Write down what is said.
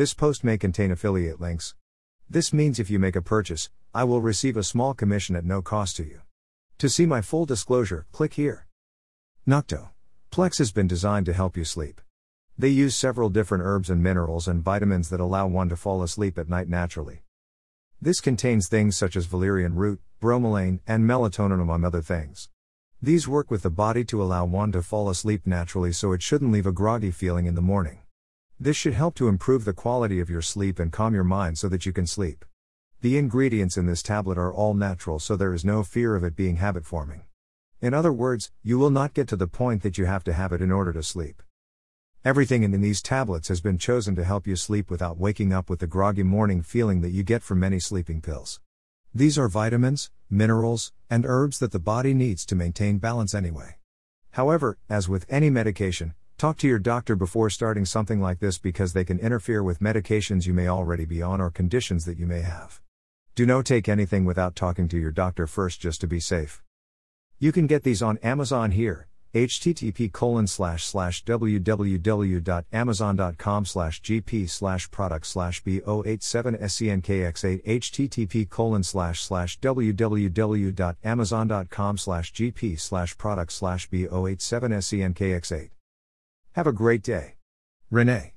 This post may contain affiliate links. This means if you make a purchase, I will receive a small commission at no cost to you. To see my full disclosure, click here. Nocto. Plex has been designed to help you sleep. They use several different herbs and minerals and vitamins that allow one to fall asleep at night naturally. This contains things such as valerian root, bromelain, and melatonin, among other things. These work with the body to allow one to fall asleep naturally so it shouldn't leave a groggy feeling in the morning. This should help to improve the quality of your sleep and calm your mind so that you can sleep. The ingredients in this tablet are all natural so there is no fear of it being habit forming. In other words, you will not get to the point that you have to have it in order to sleep. Everything in these tablets has been chosen to help you sleep without waking up with the groggy morning feeling that you get from many sleeping pills. These are vitamins, minerals, and herbs that the body needs to maintain balance anyway. However, as with any medication, Talk to your doctor before starting something like this because they can interfere with medications you may already be on or conditions that you may have. Do not take anything without talking to your doctor first just to be safe. You can get these on Amazon here http colon slash slash www.amazon.com slash gp slash product slash b087 senkx8 http colon slash slash www.amazon.com slash gp slash product slash b087 senkx8 have a great day. Renee.